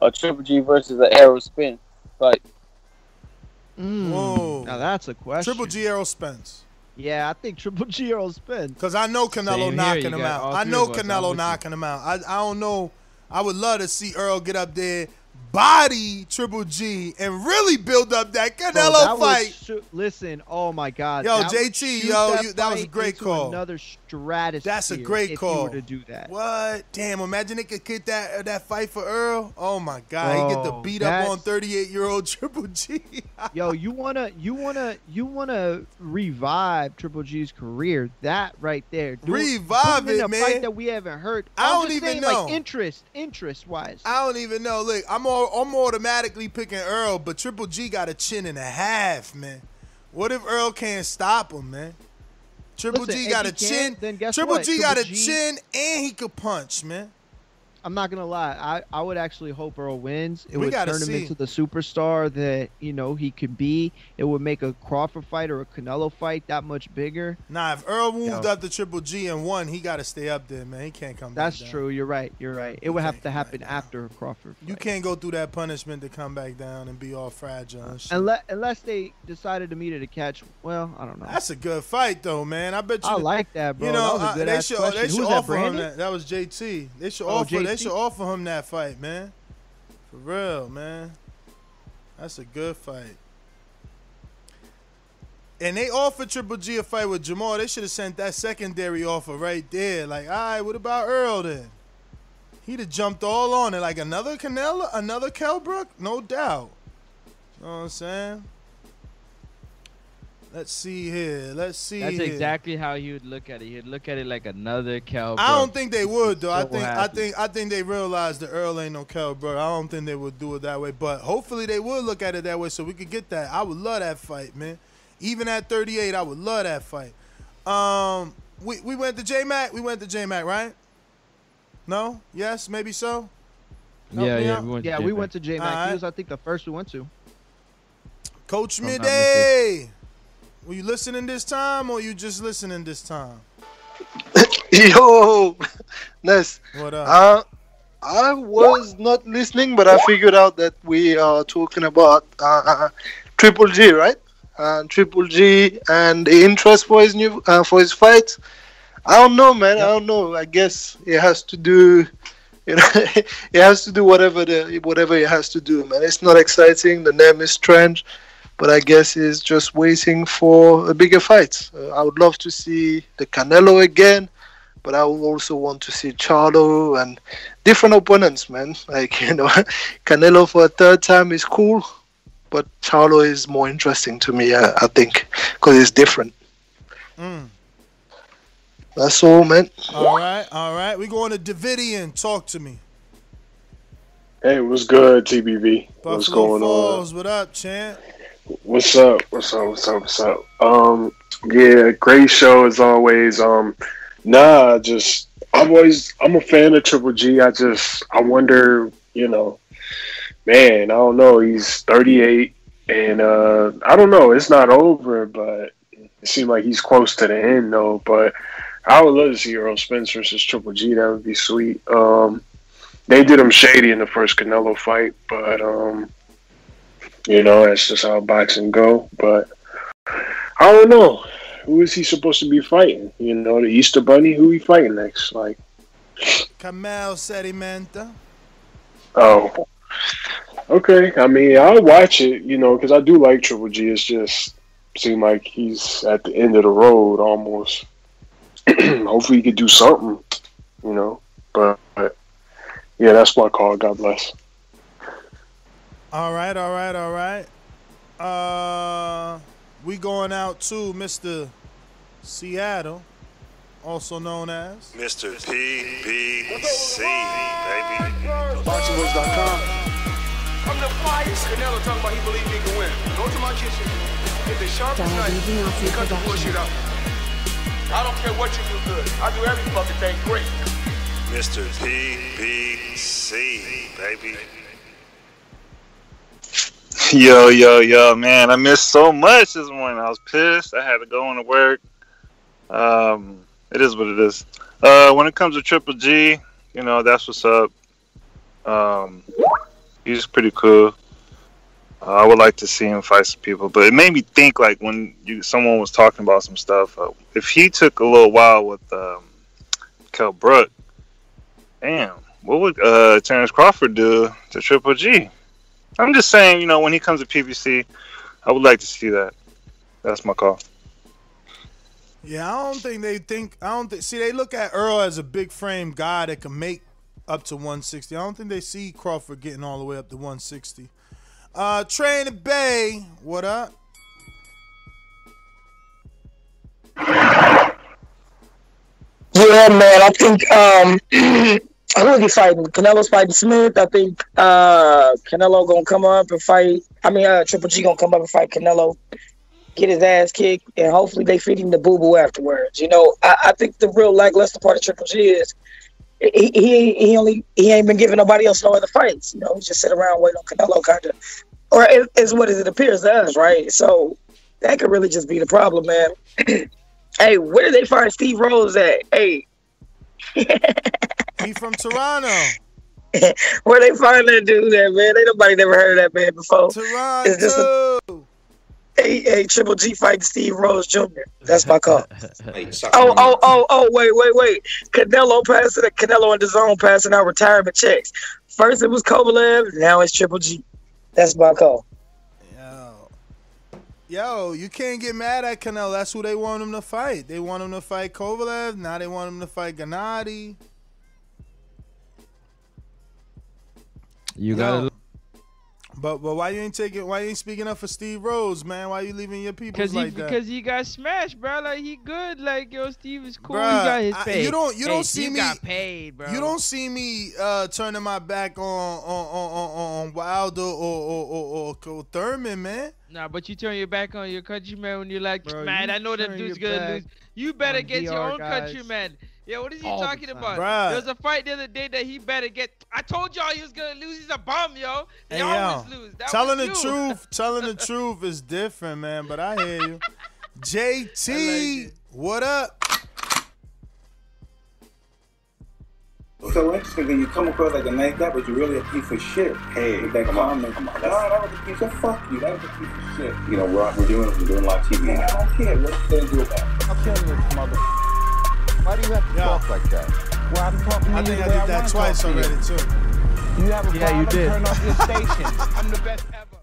or Triple G versus an Errol Spence fight? Mm. Whoa. Now that's a question. Triple G Errol Spence. Yeah, I think Triple G Errol Spence. Because I know Canelo Same knocking you him out. I know of Canelo with you. knocking him out. I, I don't know. I would love to see Earl get up there, body Triple G, and really build up that Bro, Canelo that fight. sho- listen, oh my God. Yo, JT, yo, that you- that was a great call. Another stratosphere. That's a great if call. To do that. What? Damn! Imagine they could get that uh, that fight for Earl. Oh my God! he get Bro, beat up on 38 year old Triple G. Yo, you wanna, you wanna, you wanna revive Triple G's career? That right there, Do Revive put him in it, a man. Fight that we haven't heard. I I'm don't even saying, know. Like interest, interest wise. I don't even know. Look, I'm all, I'm automatically picking Earl, but Triple G got a chin and a half, man. What if Earl can't stop him, man? Triple Listen, G got a chin. Triple what? G got a chin and he could punch, man. I'm not gonna lie. I, I would actually hope Earl wins. It We would turn him into the superstar that you know he could be. It would make a Crawford fight or a Canelo fight that much bigger. Nah, if Earl moved Yo. up to Triple G and won, he got to stay up there, man. He can't come back That's down. true. You're right. You're right. It would have to happen after Crawford. You can't go through that punishment to come back down and be all fragile. Unless unless they decided to meet at a catch. Well, I don't know. That's a good fight, though, man. I bet you. I like that, bro. You know, That was a good they should question. they should was that, offer him that. That was JT. They should Oh, offer. They JT? should offer him that fight, man. For real, man. That's a good fight. And they offered Triple G a fight with Jermall. They should have sent that secondary offer right there. Like, all right, what about Earl then? He'd have jumped all on it. Like another Canelo, another Kell Brook, no doubt. You know what I'm saying? Let's see here. Let's see. That's here. exactly how he would look at it. He'd look at it like another cow. I don't think they would though. I So think I think I think they realize the Earl ain't no Kell Brook. I don't think they would do it that way. But hopefully they would look at it that way so we could get that. I would love that fight, man. Even at 38, I would love that fight. Um, we we went to J Mac. We went to J Mac, right? No? Yes? Maybe so. Help Yeah, yeah, out. we went to Yeah, we went to J Mac. Alright. He was, I think, the first we went to. Coach I'm Midday. Were you listening this time or you just listening this time? Yo, Ness. What up? Uh, I was not listening, but I figured out that we are talking about uh, Triple G, right? Uh, Triple G and the interest for his new uh, for his fight. I don't know, man. I don't know. I guess it has to do, you know, it has to do whatever the whatever it has to do, man. It's not exciting. The name is strange, but I guess he's just waiting for a bigger fight. Uh, I would love to see the Canelo again, but I would also want to see Charlo and different opponents, man. Like you know, Canelo for a third time is cool, but Charlo is more interesting to me. I, I think because it's different. Mm. That's all, man. All right, all right. We going to Davidian. Talk to me. Hey, what's good, TBV? what's Buffalo going on? Falls. What up, champ? What's up? What's up? What's up? What's up? Um, yeah, great show as always. Um, nah, just I'm always I'm a fan of Triple G. I just I wonder, you know, man, I don't know. He's 38, and uh, I don't know. It's not over, but it seems like he's close to the end though. But I would love to see Errol Spence versus Triple G. That would be sweet. Um, they did him shady in the first Canelo fight, but um, you know that's just how boxing go. But I don't know who is he supposed to be fighting. You know, the Easter Bunny. Who he fighting next? Like, Kamil Szeremeta. oh, okay. I mean, I'll watch it. You know, because I do like Triple G. It's just seem like he's at the end of the road almost. Hopefully, he could do something. You know, but, but yeah, that's my call. God bless. All right, all right, all right. Uh, we going out to Mr. Seattle, also known as Mr. PPC, baby. BoxingVoice.com. I'm the flyest. Canelo talking about he believe he can win. Go to my kitchen. Get the sharpest knife. and Cut the bullshit out. I don't care what you do good. I do every fucking thing great. Mr. PPC, baby. Yo, yo, yo, man! I missed so much this morning. I was pissed. I had to go into work. Um, it is what it is. Uh, when it comes to Triple G, you know that's what's up. Um, he's pretty cool. Uh, I would like to see him fight some people, but it made me think like when you someone was talking about some stuff. Uh, if he took a little while with um, Kell Brook, damn, what would uh, Terrence Crawford do to Triple G? I'm just saying, you know, when he comes to PBC, I would like to see that. That's my call. Yeah, I don't think they think. I don't think. See, they look at Earl as a big frame guy that can make up to 160. I don't think they see Crawford getting all the way up to 160. Uh, Trey in the Bay, what up? Yeah, man. I think um, Look at fighting. Canelo's fighting Smith. I think uh, Canelo gonna come up and fight. I mean, uh, Triple G gonna come up and fight Canelo, get his ass kicked, and hopefully they feed him the boo boo afterwards. You know, I, I think the real lackluster part of Triple G is he, he he only he ain't been giving nobody else no other fights. You know, he just sit around waiting on Canelo, kind of, or it, it's what it appears to us, right? So that could really just be the problem, man. hey, where did they find Steve Rolls at? Hey, he from Toronto. Where they find that dude at, man? Ain't nobody never heard of that man before. Toronto. It's just a, hey, hey, Triple G fighting Steve Rolls Jr. That's my call. oh, oh, oh, oh, wait, wait, wait. Canelo passing Canelo and the DAZN passing out retirement checks. First it was Kovalev, now it's Triple G. That's my call. Yo, yo, you can't get mad at Canelo. That's who they want him to fight. They want him to fight Kovalev. Now they want him to fight Gennady. You Yo. gotta But but why you ain't taking? Why you ain't speaking up for Steve Rolls, man? Why you leaving your people Cause he, like that? because he got smashed, bro. Like he good. Like yo, Steve is cool. Bruh, he got his I- pay. you don't you Hey, don't see Steve me got paid, bro. You don't see me uh, turning my back on on on, on, on Wilder or or, or, or, or Thurman, man. Nah, but you turn your back on your countryman when you're like, Bro, man, you I know that dude's your gonna lose. You better get your own guys countryman. Yeah, what is he all talking time. about? Bruh. There was a fight the other day that he better get. I told y'all he was gonna lose. He's a bum, yo. They Hey, always yo, lose. That telling the was you. truth, telling the truth is different, man. But I hear you. JT, what up? So interesting when you come across like a nice guy, but you're really a piece of shit. Hey, with that comment. Come on, no, that was a piece of fuck you. That was a piece of shit. You know, we're, we're doing we're doing live TV. I don't care. What you gonna do about it? I'm killing you, mother. Why do you have to talk like that? Well, I'm talking to I you think the I way did that wanna twice talk to you. already too. You have a Yeah, you did. Turn off your station. I'm the best ever.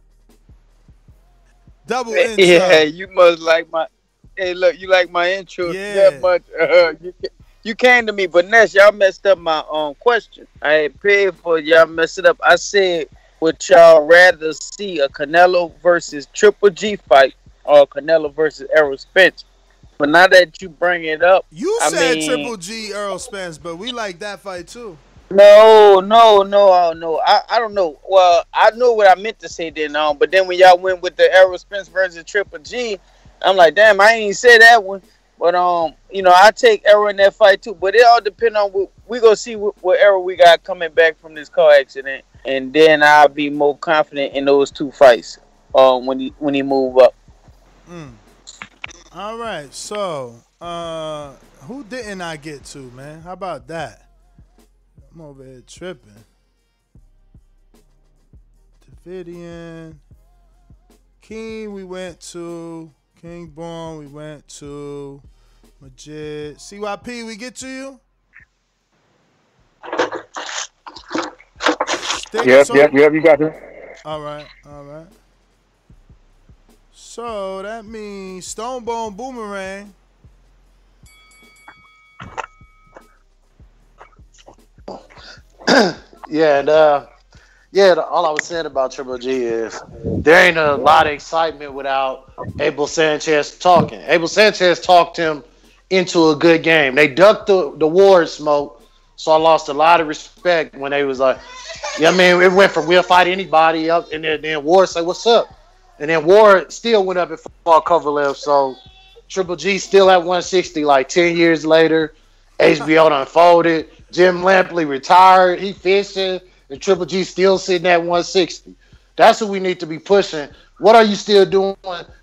Double uh, Yeah, you must like my. Hey, look, you like my intro Yeah. that much. Uh, you, ca- you came to me, but Ness, y'all messed up my um question. I had paid for y'all messed it up. I said, would y'all rather see a Canelo versus Triple G fight or Canelo versus Errol Spence? But now that you bring it up, You I said mean, Triple G Errol Spence, but we like that fight too. No, no, no, I don't know. I, I don't know. Well, I know what I meant to say then, um, but then when y'all went with the Errol Spence versus Triple G, I'm like, damn, I ain't even say that one. But um, you know, I take Errol in that fight too. But it all depend on what we gonna see what, what Errol we got coming back from this car accident, and then I'll be more confident in those two fights. Um, when he when he move up. Mm. All right, so uh, who didn't I get to, man? How about that? I'm over here tripping. Davidian, King, we went to King Born, we went to Majid. CYP, we get to you. Stick- Yep, yep, yep. You got it. all right, all right. So that means Stone Bone Boomerang. Yeah, and uh, yeah, the, all I was saying about Triple G is there ain't a lot of excitement without Abel Sanchez talking. Abel Sanchez talked him into a good game. They ducked the, the Ward smoke, so I lost a lot of respect when they was like, yeah, I mean, it went from we'll fight anybody up, and then, then Ward said, "What's up?" And then Ward still went up and fought Kovalev. So Triple G still at 160, like 10 years later. HBO unfolded. Jim Lampley retired. He fishing. And Triple G still sitting at 160. That's what we need to be pushing. What are you still doing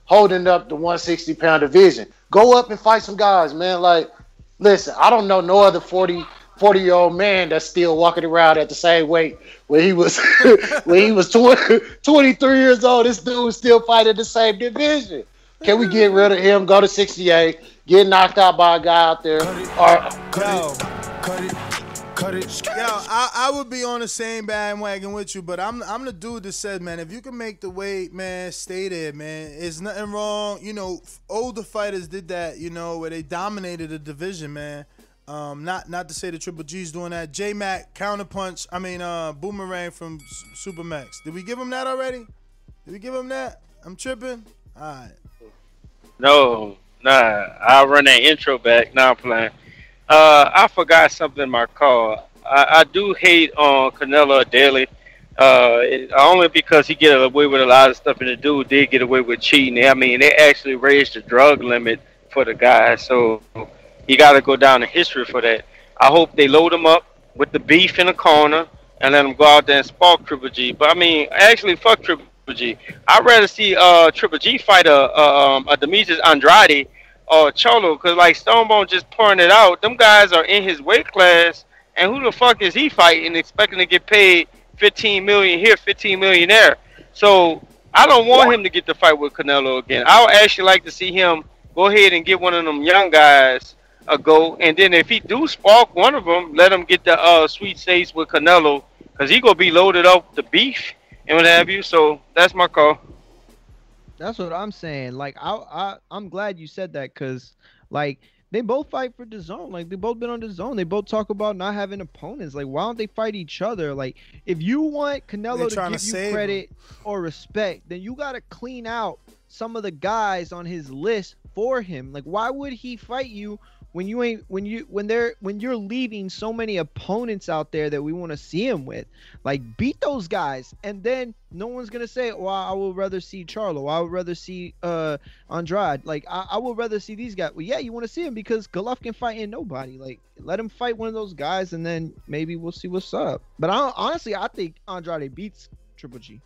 holding up the 160 pound division? Go up and fight some guys, man. Like, listen, I don't know no other 40 40 year old man that's still walking around at the same weight when he was when he was 20, 23 years old. This dude was still fighting the same division. Can we get rid of him? Go to 68, get knocked out by a guy out there, or Yo, Cut it. Yo, I, I would be on the same bandwagon with you, but I'm I'm the dude that said, man, if you can make the weight, man, stay there, man. It's nothing wrong. You know, older fighters did that, you know, where they dominated the division, man. Um, not not to say the Triple G's doing that. J Mac counterpunch. I mean, uh, boomerang from S- Super Max. Did we give him that already? Did we give him that? I'm tripping. All right. No, nah. I'll run that intro back. Now I'm playing. Uh, I forgot something in my call. I, I do hate on Canelo Daly. Uh, it- only because he get away with a lot of stuff, and the dude did get away with cheating. I mean, they actually raised the drug limit for the guy, so he got to go down in history for that. I hope they load him up with the beef in the corner and let him go out there and spark Triple G. But I mean, actually, fuck Triple G. I'd rather see uh Triple G fight a, a, um, a Demetrius Andrade or Charlo, because like Stonebone just pointed out. Them guys are in his weight class, and who the fuck is he fighting, expecting to get paid 15 million here, 15 million there? So I don't want him to get the fight with Canelo again. I would actually like to see him go ahead and get one of them young guys a go, and then if he do spark one of them, let him get the uh, sweet states with Canelo, because he gonna be loaded up the beef and what have you. So that's my call. That's what I'm saying. Like I, I I'm glad you said that because like they both fight for the DAZN. Like they both been on the DAZN. They both talk about not having opponents. Like why don't they fight each other? Like if you want Canelo to give to you save credit or respect, then you gotta clean out some of the guys on his list for him. Like why would he fight you when you ain't when you when they're when you're leaving so many opponents out there that we want to see him with? Like beat those guys, and then no one's gonna say, "Well, I would rather see Charlo. I would rather see uh Andrade. Like I, I would rather see these guys." Well, yeah, you want to see him because Golovkin fighting nobody. Like let him fight one of those guys, and then maybe we'll see what's up. But I honestly, I think Andrade beats Triple G.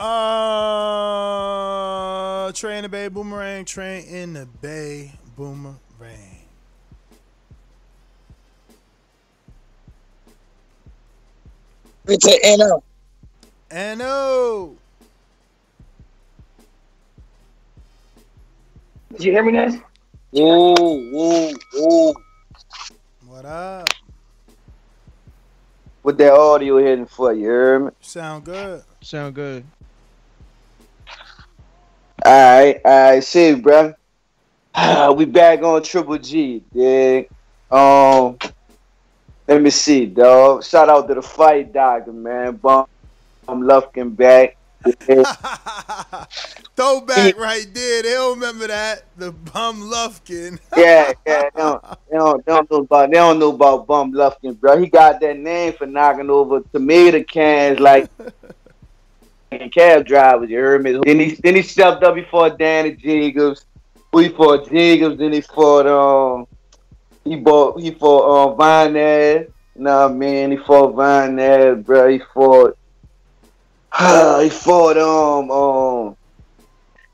Uh, Train in the Bay, Boomerang. Train in the Bay, Boomerang. It's a NO. N-O. Did you hear me, Ness? Whoa, whoa, whoa. What up? What that audio hitting for, you heard me? Sound good. Sound good. Alright, alright, see, bro. we back on Triple G, dig. Um, let me see, dog. Shout out to the fight doctor, man. Bum, Bum Lufkin back. Throwback right there. They don't remember that. The bum Lufkin. yeah, yeah. They don't, they don't, they don't know about they don't know about Bum Lufkin, bro. He got that name for knocking over tomato cans like cab drivers. You heard me? Then he then he stepped up before Danny Jacobs. We fought Jacobs. Then he fought um he bought he fought um Vanes. Nah, man, he fought Vanes, bro. He fought he fought um um.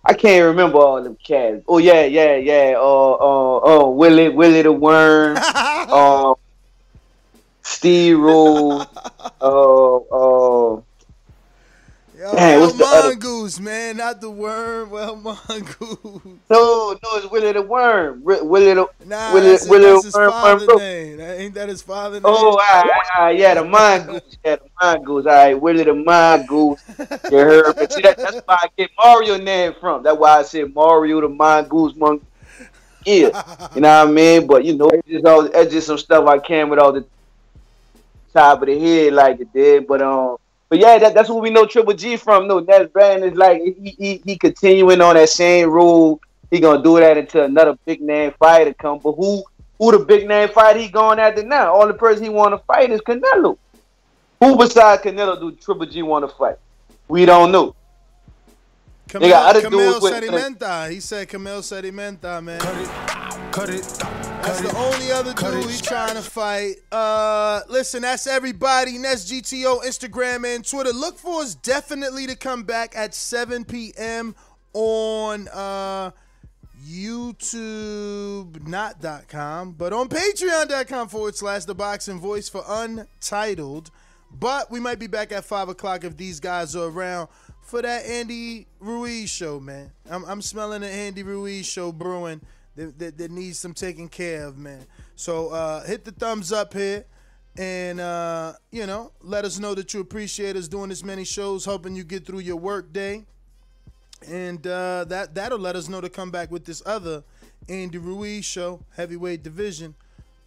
I can't remember all them cats. Oh yeah, yeah, yeah. Uh, uh, uh, Willie, Willie the Worm. um, Steve Rolls. Uh, uh. Yo, what's the well other- mongoose, man, not the worm. Well, mongoose. No, no, it's Willie the Worm. Willie the Nah, Willie, that's, Willie that's the his Worm. father Worm- name. That, ain't that his father oh, name? Oh, all right, all right, yeah, the mongoose, yeah, the mongoose. All right, Willie the mongoose. You heard? But see, that, that's why I get Mario name from. That's why I said Mario the mongoose. Mon- yeah, you know what I mean. But you know, it's just all, it's just some stuff I came with all the top of the head like it did. But um, but yeah, that, that's what we know Triple G from. No, that's brand is like he, he he continuing on that same rule. He gonna do that until another big name fighter come. But who who the big name fighter he going after now? Only person he want to fight is Canelo. Who besides Canelo do Triple G want to fight? We don't know. They Kamil, got other Kamil dudes with- uh, Szeremeta. He said Kamil Szeremeta, man. Cut it. That's the only other dude he's trying to fight. Uh, listen, that's everybody. Ness GTO, Instagram, and Twitter. Look for us definitely to come back at 7 p.m. on uh, YouTube, not .com, but on Patreon.com forward slash The Boxing Voice for Untitled. But we might be back at 5 o'clock if these guys are around for that Andy Ruiz show, man. I'm, I'm smelling an Andy Ruiz show brewing that, that, that needs some taking care of, man. So uh, hit the thumbs up here and uh, you know let us know that you appreciate us doing this many shows helping you get through your work day. And uh, that that'll let us know to come back with this other andy ruiz show heavyweight division.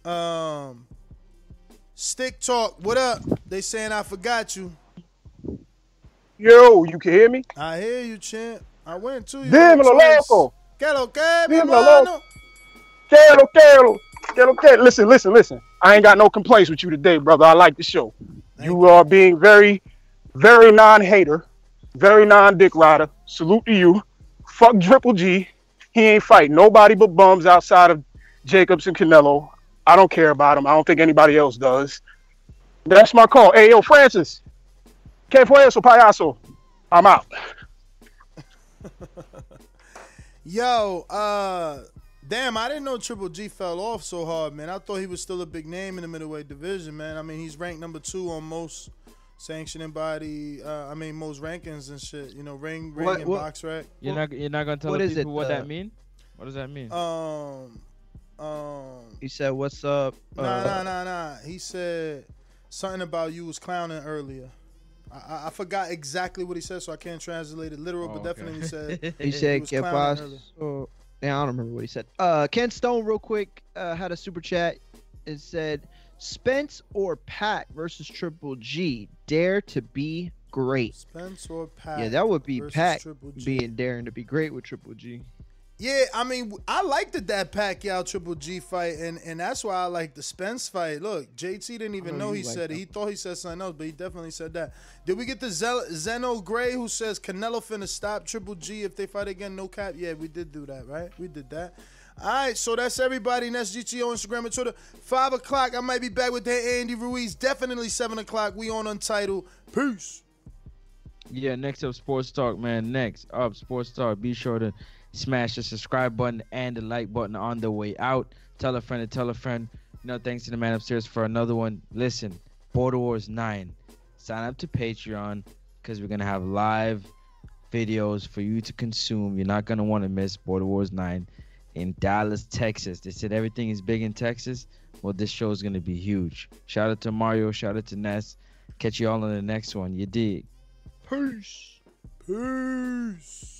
Um, stick talk what up? They saying i forgot you. Yo, you can hear me? i hear you champ. I went to you. Dímelo, loco. ¿Qué lo que, mi hermano? Quiero, quiero, quiero, quiero. Listen, listen, listen. I ain't got no complaints with you today, brother. I like the show. You are being very, very non-hater, very non-dick rider. Salute to you. Fuck Triple G. He ain't fighting nobody but bums outside of Jacobs and Canelo. I don't care about him. I don't think anybody else does. That's my call. Hey, yo, Francis. ¿Qué fue eso, payaso? I'm out. Yo, uh, damn, I didn't know Triple G fell off so hard, man. I thought he was still a big name in the middleweight division, man. I mean, he's ranked number two on most sanctioning body. Uh, I mean, most rankings and shit. You know, ring, ring, What- and what- BoxRec. You're not you're not gonna tell What the people it, what uh, that mean? What does that mean? Um, um, He said, "What's up?" nah, Uh, nah, nah, nah. He said something about you was clowning earlier. I, I, I forgot exactly what he said, so I can't translate it literal, but Oh, okay. definitely said He said, was "Que clowning Yeah, I don't remember what he said. Uh, Ken Stone, real quick, uh, had a super chat. and said, "Spence or Pat versus Triple G. Dare to be great." Spence or Pat? yeah, that would be versus Pat being daring to be great with Triple G. Yeah, I mean, I liked the that Pacquiao Triple G fight, and and that's why I like the Spence fight. Look, JT didn't even Oh, know he said it. that. He thought he said something else, but he definitely said that. Did we get the Zel- Zeno Gray who says Canelo finna stop Triple G if they fight again? No cap. Yeah, we did do that, right? We did that. All right, so that's everybody. And that's GTO, Instagram, and Twitter. Five o'clock, I might be back with that Andy Ruiz. Definitely seven o'clock. We on Untitled. Peace. Yeah, next up Sports Talk, man. Next up Sports Talk. Be sure to smash the subscribe button and the like button on the way out. Tell a friend to tell a friend. You know, thanks to the man upstairs for another one. Listen, Border Wars 9. Sign up to Patreon because we're going to have live videos for you to consume. You're not going to want to miss Border Wars 9 in Dallas, Texas. They said everything is big in Texas. Well, this show is going to be huge. Shout out to Mario. Shout out to Ness. Catch you all on the next one. You dig? Peace. Peace.